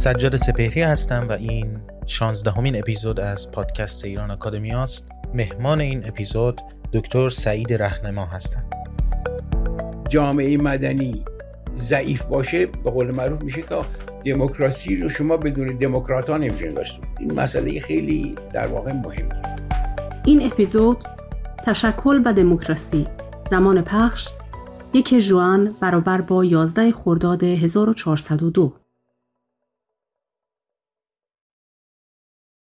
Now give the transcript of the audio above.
سجاد سپهری هستم و این 16 همین اپیزود از پادکست ایران آکادمی است. مهمان این اپیزود دکتر سعید رهنما هستند. جامعه مدنی ضعیف باشه به قول معروف میشه که دموکراسی رو شما بدون دموکرات ها نمی‌تونید این مسئله خیلی در واقع مهمه این اپیزود تشکل و دموکراسی زمان پخش یک جوان برابر با 11 خرداد 1402